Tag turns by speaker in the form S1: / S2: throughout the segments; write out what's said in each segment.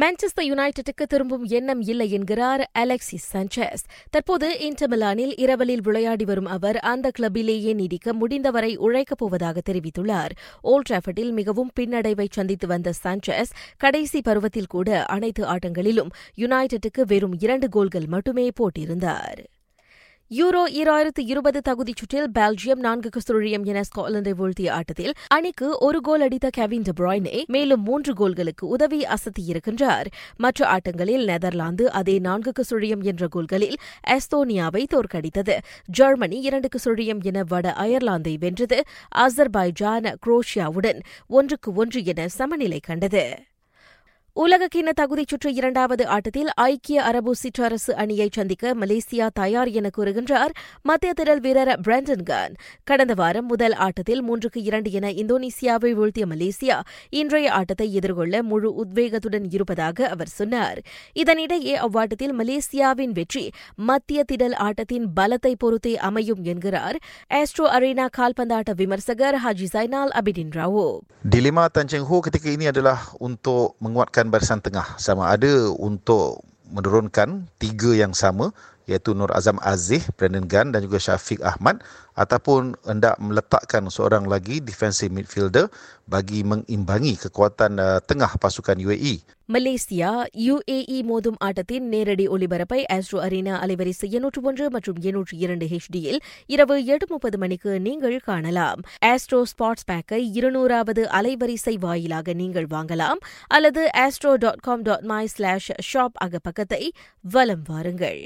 S1: Manchester யுனைடெட்டுக்கு திரும்பும் எண்ணம் இல்லை என்கிறார் அலெக்சி சாnchez தற்போது இன்டர்மிலானில் இரவலில் விளையாடி வரும் அவர் அந்த கிளப்பிலேயே நீடிக்க முடிந்தவரை உழைக்கப் போவதாக தெரிவித்துள்ளார். ஓல்ட் மிகவும் பின்னடைவை சந்தித்து வந்த சாnchez கடைசி பருவத்தில் கூட அனைத்து ஆட்டங்களிலும் யுனைடெட்டுக்கு வெறும் இரண்டு கோல்கள் மட்டுமே போட்டிருந்தார். யூரோ ஈராயிரத்து இருபது தகுதிச் சுற்றில் பெல்ஜியம் நான்குக்கு சுழியம் என ஸ்காட்லாந்தை வீழ்த்திய ஆட்டத்தில் அணிக்கு ஒரு கோல் அடித்த கெவின் டெப்ராய்னே மேலும் மூன்று கோல்களுக்கு உதவி அசத்தியிருக்கின்றார். மற்ற ஆட்டங்களில் நெதர்லாந்து அதே நான்குக்கு சுழியம் என்ற கோல்களில் எஸ்தோனியாவை தோற்கடித்தது. ஜெர்மனி இரண்டுக்கு சுழியம் என வட அயர்லாந்தை வென்றது. அசர்பைஜான் குரோஷியாவுடன் ஒன்றுக்கு ஒன்று என சமநிலை கண்டது. உலகக்கிண தகுதிச் சுற்று இரண்டாவது ஆட்டத்தில் ஐக்கிய அரபு சிற்றரசு அணியை சந்திக்க மலேசியா தயார் என கூறுகின்றார் மத்திய திரள் வீரர் பிரண்டன் கான். கடந்த வாரம் முதல் ஆட்டத்தில் மூன்றுக்கு இரண்டு என இந்தோனேசியாவை வீழ்த்திய மலேசியா இன்றைய ஆட்டத்தை எதிர்கொள்ள முழு உத்வேகத்துடன் இருப்பதாக அவர் சொன்னார். இதனிடையே அவ்வாட்டத்தில் மலேசியாவின் வெற்றி மத்திய திடல் ஆட்டத்தின் பலத்தை பொறுத்தே அமையும் என்கிறார். ஆஸ்ட்ரோ அரீனா கால்பந்தாட்ட விமர்சகர் Haji சைனால் அபிடின் ராவோ.
S2: Dilema Tan Cheng Ho ketika ini adalah untuk menguatkan barisan tengah. Sama ada untuk menurunkan tiga yang sama iaitu Nur Azam Aziz, Brandon Gunn dan juga Syafiq Ahmad ataupun hendak meletakkan seorang lagi defensive midfielder bagi mengimbangi kekuatan uh, tengah pasukan UAE.
S1: Malaysia UAE மோதும் ஆட்டத்தின் நேரடி ஒலிபரப்பை astro arena அலைவரிசை எண்ணூற்று ஒன்று மற்றும் எண்ணூற்று இரண்டு ஹெச்டியில் இரவு எட்டு முப்பது மணிக்கு நீங்கள் காணலாம் ஆஸ்ட்ரோ ஸ்பாட்ஸ் பேக்கை இருநூறாவது அலைவரிசை வாயிலாக நீங்கள் வாங்கலாம் அல்லது Astro dot com dot my slash shop அகப்பக்கத்தை வலம் வாருங்கள்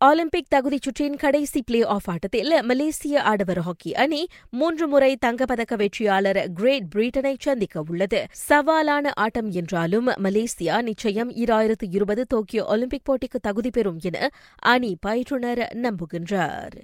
S1: ஒலிம்பிக் தகுதிச் சுற்றின் கடைசி பிளே ஆஃப் ஆட்டத்தில் மலேசிய ஆடவர் ஹாக்கி அணி மூன்று முறை தங்கப்பதக்க வெற்றியாளர் கிரேட் பிரிட்டனை சந்திக்க உள்ளது. சவாலான ஆட்டம் என்றாலும் மலேசியா நிச்சயம் இராயிரத்து இருபது டோக்கியோ ஒலிம்பிக் போட்டிக்கு தகுதி பெறும் என அணி பயிற்றுநர் நம்புகின்றார்.